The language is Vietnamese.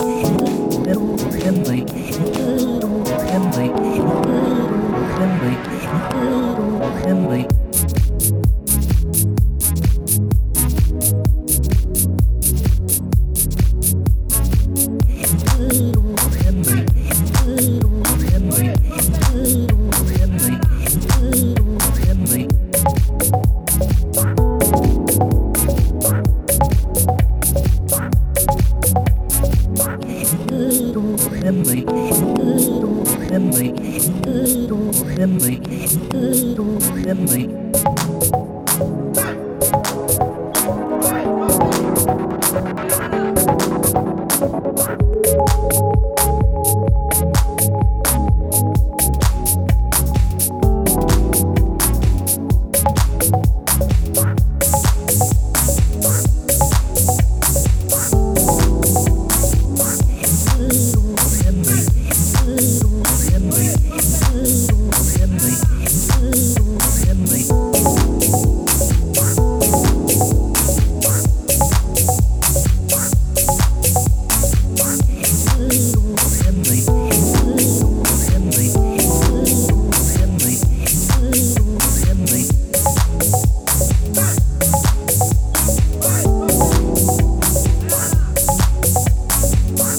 Henley, Henley, Henley. Henry, Henry.